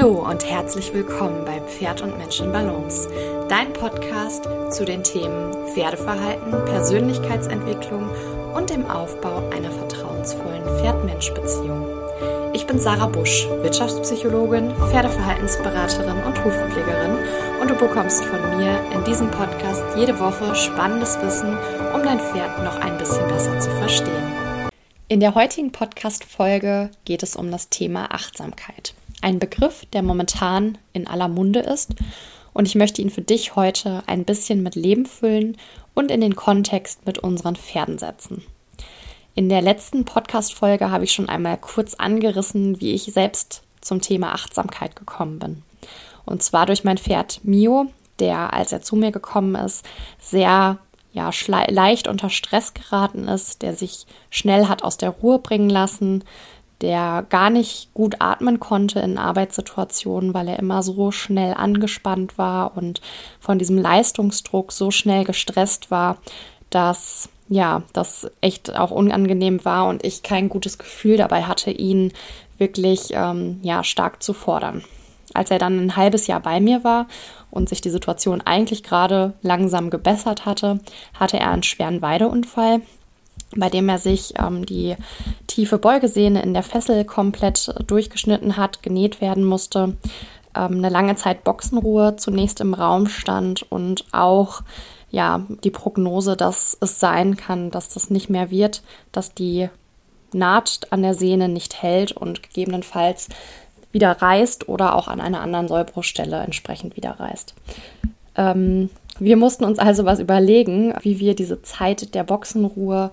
Hallo und herzlich willkommen beim Pferd und Mensch in Balance, dein Podcast zu den Themen Pferdeverhalten, Persönlichkeitsentwicklung und dem Aufbau einer vertrauensvollen Pferd-Mensch-Beziehung. Ich bin Sarah Busch, Wirtschaftspsychologin, Pferdeverhaltensberaterin und Hufpflegerin und du bekommst von mir in diesem Podcast jede Woche spannendes Wissen, um dein Pferd noch ein bisschen besser zu verstehen. In der heutigen Podcast-Folge geht es um das Thema Achtsamkeit. Ein Begriff, der momentan in aller Munde ist und ich möchte ihn für dich heute ein bisschen mit Leben füllen und in den Kontext mit unseren Pferden setzen. In der letzten Podcast-Folge habe ich schon einmal kurz angerissen, wie ich selbst zum Thema Achtsamkeit gekommen bin. Und zwar durch mein Pferd Mio, der, als er zu mir gekommen ist, sehr ja, leicht unter Stress geraten ist, der sich schnell hat aus der Ruhe bringen lassen, der gar nicht gut atmen konnte in Arbeitssituationen, weil er immer so schnell angespannt war und von diesem Leistungsdruck so schnell gestresst war, dass ja, das echt auch unangenehm war und ich kein gutes Gefühl dabei hatte, ihn wirklich ähm, ja, stark zu fordern. Als er dann ein halbes Jahr bei mir war und sich die Situation eigentlich gerade langsam gebessert hatte, hatte er einen schweren Weideunfall, bei dem er sich ähm, die tiefe Beugesehne in der Fessel komplett durchgeschnitten hat, genäht werden musste, ähm, eine lange Zeit Boxenruhe zunächst im Raum stand und auch ja die Prognose, dass es sein kann, dass das nicht mehr wird, dass die Naht an der Sehne nicht hält und gegebenenfalls wieder reißt oder auch an einer anderen Sollbruchstelle entsprechend wieder reißt. Ähm, wir mussten uns also was überlegen, wie wir diese Zeit der Boxenruhe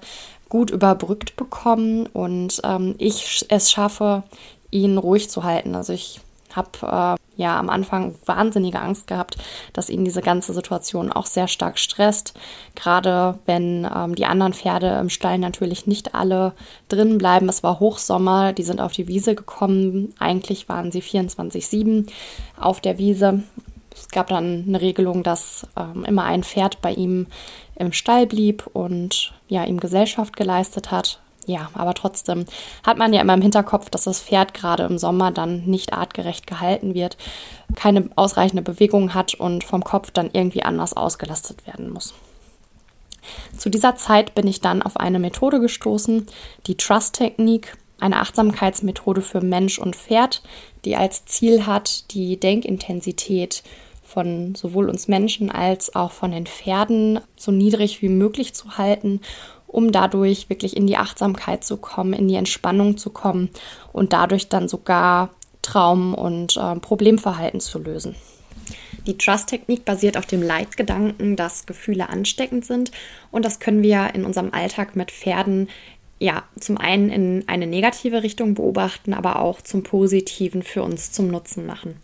gut überbrückt bekommen und ähm, ich es schaffe, ihn ruhig zu halten. Also ich habe äh, ja am Anfang wahnsinnige Angst gehabt, dass ihn diese ganze Situation auch sehr stark stresst. Gerade wenn ähm, die anderen Pferde im Stall natürlich nicht alle drin bleiben. Es war Hochsommer, die sind auf die Wiese gekommen. Eigentlich waren sie 24-7 auf der Wiese. Es gab dann eine Regelung, dass ähm, immer ein Pferd bei ihm im Stall blieb und ja, ihm Gesellschaft geleistet hat. Ja, aber trotzdem hat man ja immer im Hinterkopf, dass das Pferd gerade im Sommer dann nicht artgerecht gehalten wird, keine ausreichende Bewegung hat und vom Kopf dann irgendwie anders ausgelastet werden muss. Zu dieser Zeit bin ich dann auf eine Methode gestoßen, die Trust-Technik, eine Achtsamkeitsmethode für Mensch und Pferd, die als Ziel hat, die Denkintensität von sowohl uns Menschen als auch von den Pferden so niedrig wie möglich zu halten um dadurch wirklich in die Achtsamkeit zu kommen, in die Entspannung zu kommen und dadurch dann sogar Traum- und äh, Problemverhalten zu lösen. Die Trust-Technik basiert auf dem Leitgedanken, dass Gefühle ansteckend sind und das können wir in unserem Alltag mit Pferden ja, zum einen in eine negative Richtung beobachten, aber auch zum Positiven für uns zum Nutzen machen.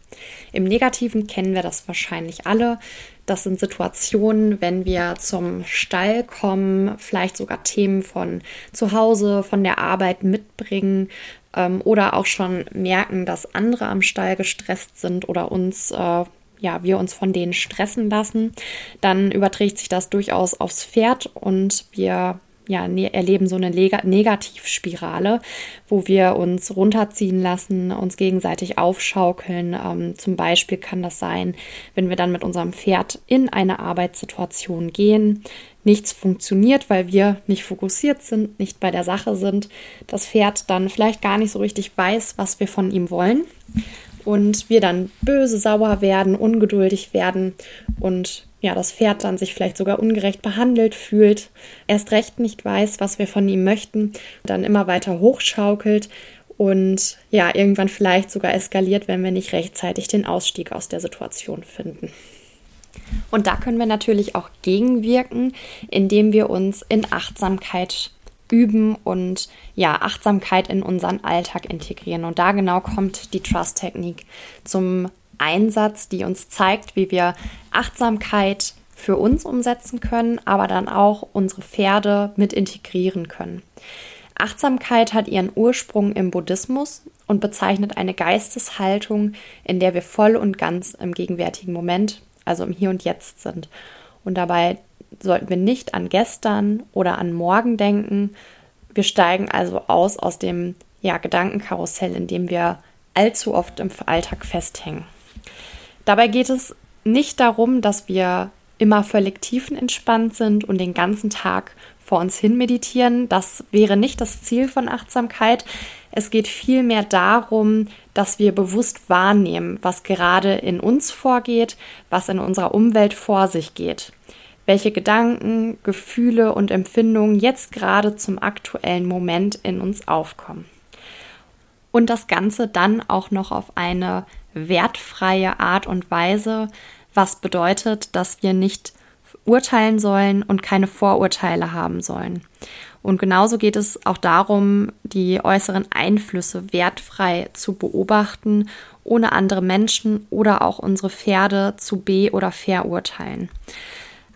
Im Negativen kennen wir das wahrscheinlich alle. Das sind Situationen, wenn wir zum Stall kommen, vielleicht sogar Themen von zu Hause, von der Arbeit mitbringen ähm, oder auch schon merken, dass andere am Stall gestresst sind oder uns äh, ja, wir uns von denen stressen lassen, dann überträgt sich das durchaus aufs Pferd und wir ja, ne erleben so eine Negativspirale, wo wir uns runterziehen lassen, uns gegenseitig aufschaukeln. Ähm, zum Beispiel kann das sein, wenn wir dann mit unserem Pferd in eine Arbeitssituation gehen, nichts funktioniert, weil wir nicht fokussiert sind, nicht bei der Sache sind, das Pferd dann vielleicht gar nicht so richtig weiß, was wir von ihm wollen und wir dann böse, sauer werden, ungeduldig werden und ja, das Pferd dann sich vielleicht sogar ungerecht behandelt fühlt, erst recht nicht weiß, was wir von ihm möchten, dann immer weiter hochschaukelt und ja, irgendwann vielleicht sogar eskaliert, wenn wir nicht rechtzeitig den Ausstieg aus der Situation finden. Und da können wir natürlich auch gegenwirken, indem wir uns in Achtsamkeit üben und ja, Achtsamkeit in unseren Alltag integrieren. Und da genau kommt die Trust-Technik zum Einsatz, die uns zeigt, wie wir Achtsamkeit für uns umsetzen können, aber dann auch unsere Pferde mit integrieren können. Achtsamkeit hat ihren Ursprung im Buddhismus und bezeichnet eine Geisteshaltung, in der wir voll und ganz im gegenwärtigen Moment, also im Hier und Jetzt sind. Und dabei sollten wir nicht an gestern oder an morgen denken. Wir steigen also aus aus dem ja, Gedankenkarussell, in dem wir allzu oft im Alltag festhängen. Dabei geht es nicht darum, dass wir immer völlig tiefenentspannt sind und den ganzen Tag vor uns hin meditieren. Das wäre nicht das Ziel von Achtsamkeit. Es geht vielmehr darum, dass wir bewusst wahrnehmen, was gerade in uns vorgeht, was in unserer Umwelt vor sich geht, welche Gedanken, Gefühle und Empfindungen jetzt gerade zum aktuellen Moment in uns aufkommen. Und das Ganze dann auch noch auf eine wertfreie Art und Weise, was bedeutet, dass wir nicht urteilen sollen und keine Vorurteile haben sollen. Und genauso geht es auch darum, die äußeren Einflüsse wertfrei zu beobachten, ohne andere Menschen oder auch unsere Pferde zu be- oder verurteilen.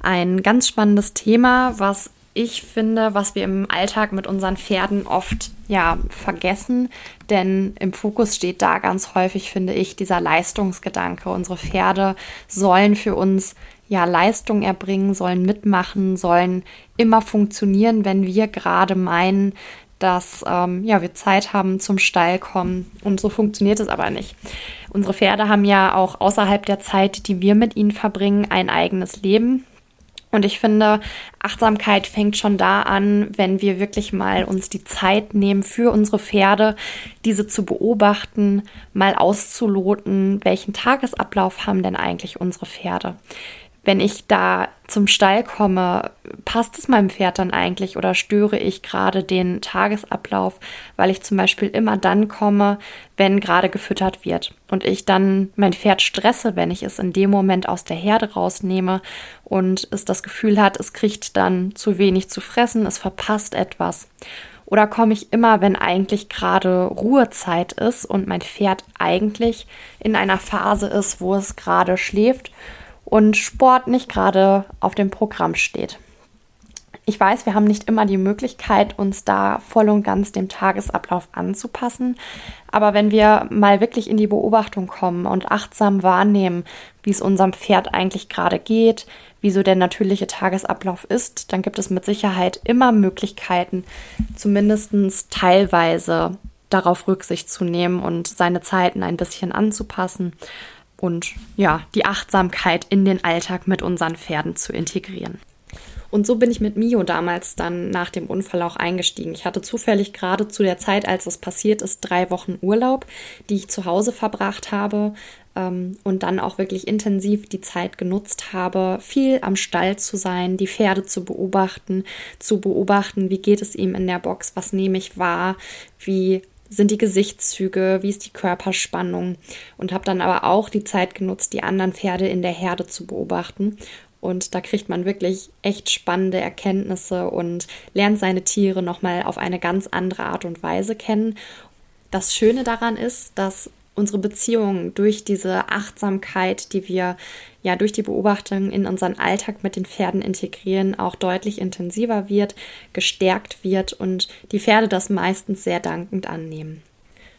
Ein ganz spannendes Thema, was ich finde, was wir im Alltag mit unseren Pferden oft ja vergessen, denn im Fokus steht da ganz häufig, finde ich, dieser Leistungsgedanke. Unsere Pferde sollen für uns ja Leistung erbringen, sollen mitmachen, sollen immer funktionieren, wenn wir gerade meinen, dass ähm, ja, wir Zeit haben zum Stall kommen. Und so funktioniert es aber nicht. Unsere Pferde haben ja auch außerhalb der Zeit, die wir mit ihnen verbringen, ein eigenes Leben. Und ich finde, Achtsamkeit fängt schon da an, wenn wir wirklich mal uns die Zeit nehmen für unsere Pferde, diese zu beobachten, mal auszuloten, welchen Tagesablauf haben denn eigentlich unsere Pferde wenn ich da zum Stall komme, passt es meinem Pferd dann eigentlich oder störe ich gerade den Tagesablauf, weil ich zum Beispiel immer dann komme, wenn gerade gefüttert wird und ich dann mein Pferd stresse, wenn ich es in dem Moment aus der Herde rausnehme und es das Gefühl hat, es kriegt dann zu wenig zu fressen, es verpasst etwas. Oder komme ich immer, wenn eigentlich gerade Ruhezeit ist und mein Pferd eigentlich in einer Phase ist, wo es gerade schläft und Sport nicht gerade auf dem Programm steht. Ich weiß, wir haben nicht immer die Möglichkeit, uns da voll und ganz dem Tagesablauf anzupassen. Aber wenn wir mal wirklich in die Beobachtung kommen und achtsam wahrnehmen, wie es unserem Pferd eigentlich gerade geht, wie so der natürliche Tagesablauf ist, dann gibt es mit Sicherheit immer Möglichkeiten, zumindest teilweise darauf Rücksicht zu nehmen und seine Zeiten ein bisschen anzupassen und ja, die Achtsamkeit in den Alltag mit unseren Pferden zu integrieren. Und so bin ich mit Mio damals dann nach dem Unfall auch eingestiegen. Ich hatte zufällig gerade zu der Zeit, als es passiert ist, drei Wochen Urlaub, die ich zu Hause verbracht habe ähm, und dann auch wirklich intensiv die Zeit genutzt habe, viel am Stall zu sein, die Pferde zu beobachten, zu beobachten, wie geht es ihm in der Box, was nehme ich wahr, wie sind die Gesichtszüge, wie ist die Körperspannung und habe dann aber auch die Zeit genutzt, die anderen Pferde in der Herde zu beobachten. Und da kriegt man wirklich echt spannende Erkenntnisse und lernt seine Tiere nochmal auf eine ganz andere Art und Weise kennen. Das Schöne daran ist, dass unsere Beziehung durch diese Achtsamkeit, die wir ja durch die Beobachtung in unseren Alltag mit den Pferden integrieren, auch deutlich intensiver wird, gestärkt wird und die Pferde das meistens sehr dankend annehmen.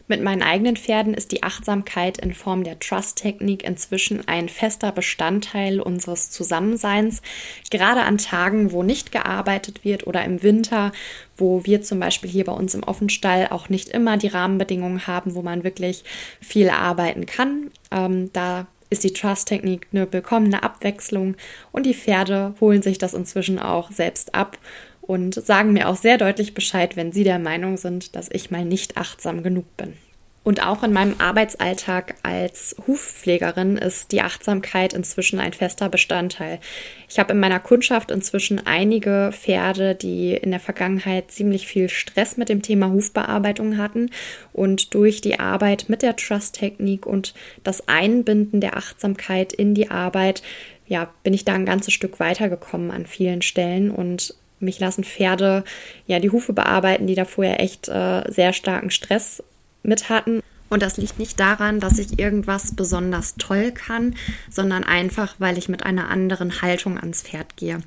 Mit meinen eigenen Pferden ist die Achtsamkeit in Form der Trust-Technik inzwischen ein fester Bestandteil unseres Zusammenseins, gerade an Tagen, wo nicht gearbeitet wird oder im Winter, wo wir zum Beispiel hier bei uns im Offenstall auch nicht immer die Rahmenbedingungen haben, wo man wirklich viel arbeiten kann. Ähm, da ist die Trust-Technik eine willkommene Abwechslung und die Pferde holen sich das inzwischen auch selbst ab und sagen mir auch sehr deutlich Bescheid, wenn sie der Meinung sind, dass ich mal nicht achtsam genug bin. Und auch in meinem Arbeitsalltag als Hufpflegerin ist die Achtsamkeit inzwischen ein fester Bestandteil. Ich habe in meiner Kundschaft inzwischen einige Pferde, die in der Vergangenheit ziemlich viel Stress mit dem Thema Hufbearbeitung hatten. Und durch die Arbeit mit der Trust-Technik und das Einbinden der Achtsamkeit in die Arbeit, ja, bin ich da ein ganzes Stück weitergekommen an vielen Stellen und mich lassen Pferde ja die Hufe bearbeiten, die da vorher echt äh, sehr starken Stress mit hatten. Und das liegt nicht daran, dass ich irgendwas besonders toll kann, sondern einfach, weil ich mit einer anderen Haltung ans Pferd gehe.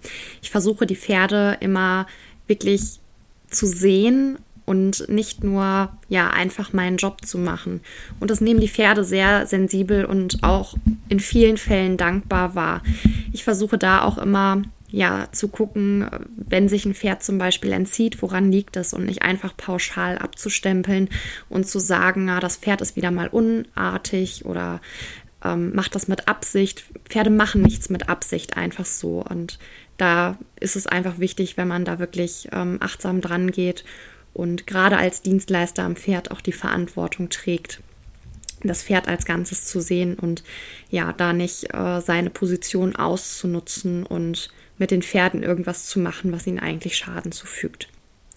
Ich versuche die Pferde immer wirklich zu sehen und nicht nur ja einfach meinen Job zu machen. Und das nehmen die Pferde sehr sensibel und auch in vielen Fällen dankbar wahr. Ich versuche da auch immer ja, zu gucken, wenn sich ein Pferd zum Beispiel entzieht, woran liegt es und nicht einfach pauschal abzustempeln und zu sagen, na, das Pferd ist wieder mal unartig oder ähm, macht das mit Absicht. Pferde machen nichts mit Absicht einfach so und da ist es einfach wichtig, wenn man da wirklich ähm, achtsam dran geht und gerade als Dienstleister am Pferd auch die Verantwortung trägt, das Pferd als Ganzes zu sehen und ja, da nicht äh, seine Position auszunutzen und mit den Pferden irgendwas zu machen, was ihnen eigentlich Schaden zufügt.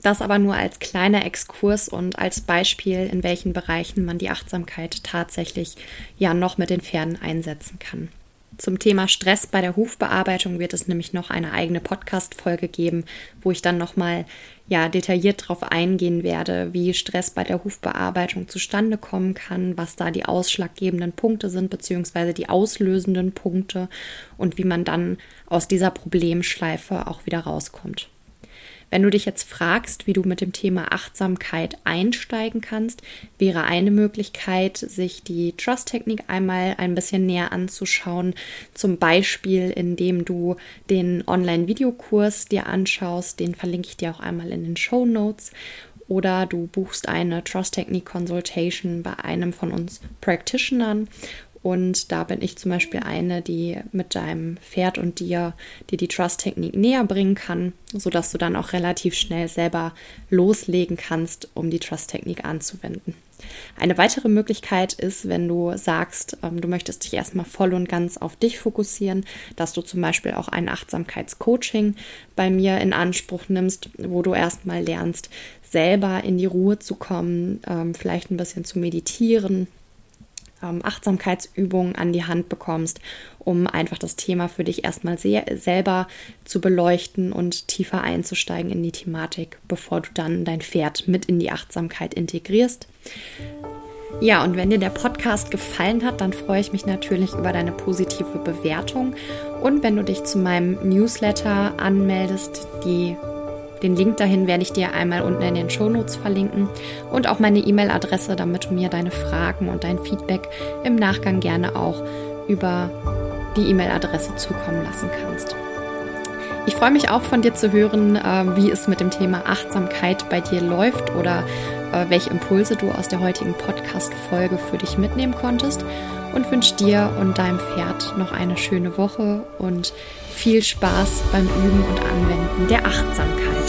Das aber nur als kleiner Exkurs und als Beispiel, in welchen Bereichen man die Achtsamkeit tatsächlich ja noch mit den Pferden einsetzen kann. Zum Thema Stress bei der Hufbearbeitung wird es nämlich noch eine eigene Podcast-Folge geben, wo ich dann nochmal ja, detailliert darauf eingehen werde, wie Stress bei der Hufbearbeitung zustande kommen kann, was da die ausschlaggebenden Punkte sind, beziehungsweise die auslösenden Punkte und wie man dann aus dieser Problemschleife auch wieder rauskommt. Wenn du dich jetzt fragst, wie du mit dem Thema Achtsamkeit einsteigen kannst, wäre eine Möglichkeit, sich die Trust-Technik einmal ein bisschen näher anzuschauen. Zum Beispiel, indem du den Online-Videokurs dir anschaust. Den verlinke ich dir auch einmal in den Show Notes oder du buchst eine Trust Technique Consultation bei einem von uns Practitionern und da bin ich zum Beispiel eine, die mit deinem Pferd und dir, dir die Trust-Technik näher bringen kann, sodass du dann auch relativ schnell selber loslegen kannst, um die Trust-Technik anzuwenden. Eine weitere Möglichkeit ist, wenn du sagst, ähm, du möchtest dich erstmal voll und ganz auf dich fokussieren, dass du zum Beispiel auch ein Achtsamkeitscoaching bei mir in Anspruch nimmst, wo du erstmal lernst, selber in die Ruhe zu kommen, ähm, vielleicht ein bisschen zu meditieren, ähm, Achtsamkeitsübungen an die Hand bekommst, um einfach das Thema für dich erstmal sehr, selber zu beleuchten und tiefer einzusteigen in die Thematik, bevor du dann dein Pferd mit in die Achtsamkeit integrierst. Ja, und wenn dir der Podcast gefallen hat, dann freue ich mich natürlich über deine positive Bewertung. Und wenn du dich zu meinem Newsletter anmeldest, die den Link dahin werde ich dir einmal unten in den Shownotes verlinken und auch meine E-Mail-Adresse, damit du mir deine Fragen und dein Feedback im Nachgang gerne auch über die E-Mail-Adresse zukommen lassen kannst. Ich freue mich auch von dir zu hören, äh, wie es mit dem Thema Achtsamkeit bei dir läuft oder äh, welche Impulse du aus der heutigen Podcast-Folge für dich mitnehmen konntest und wünsche dir und deinem Pferd noch eine schöne Woche und viel Spaß beim Üben und Anwenden der Achtsamkeit.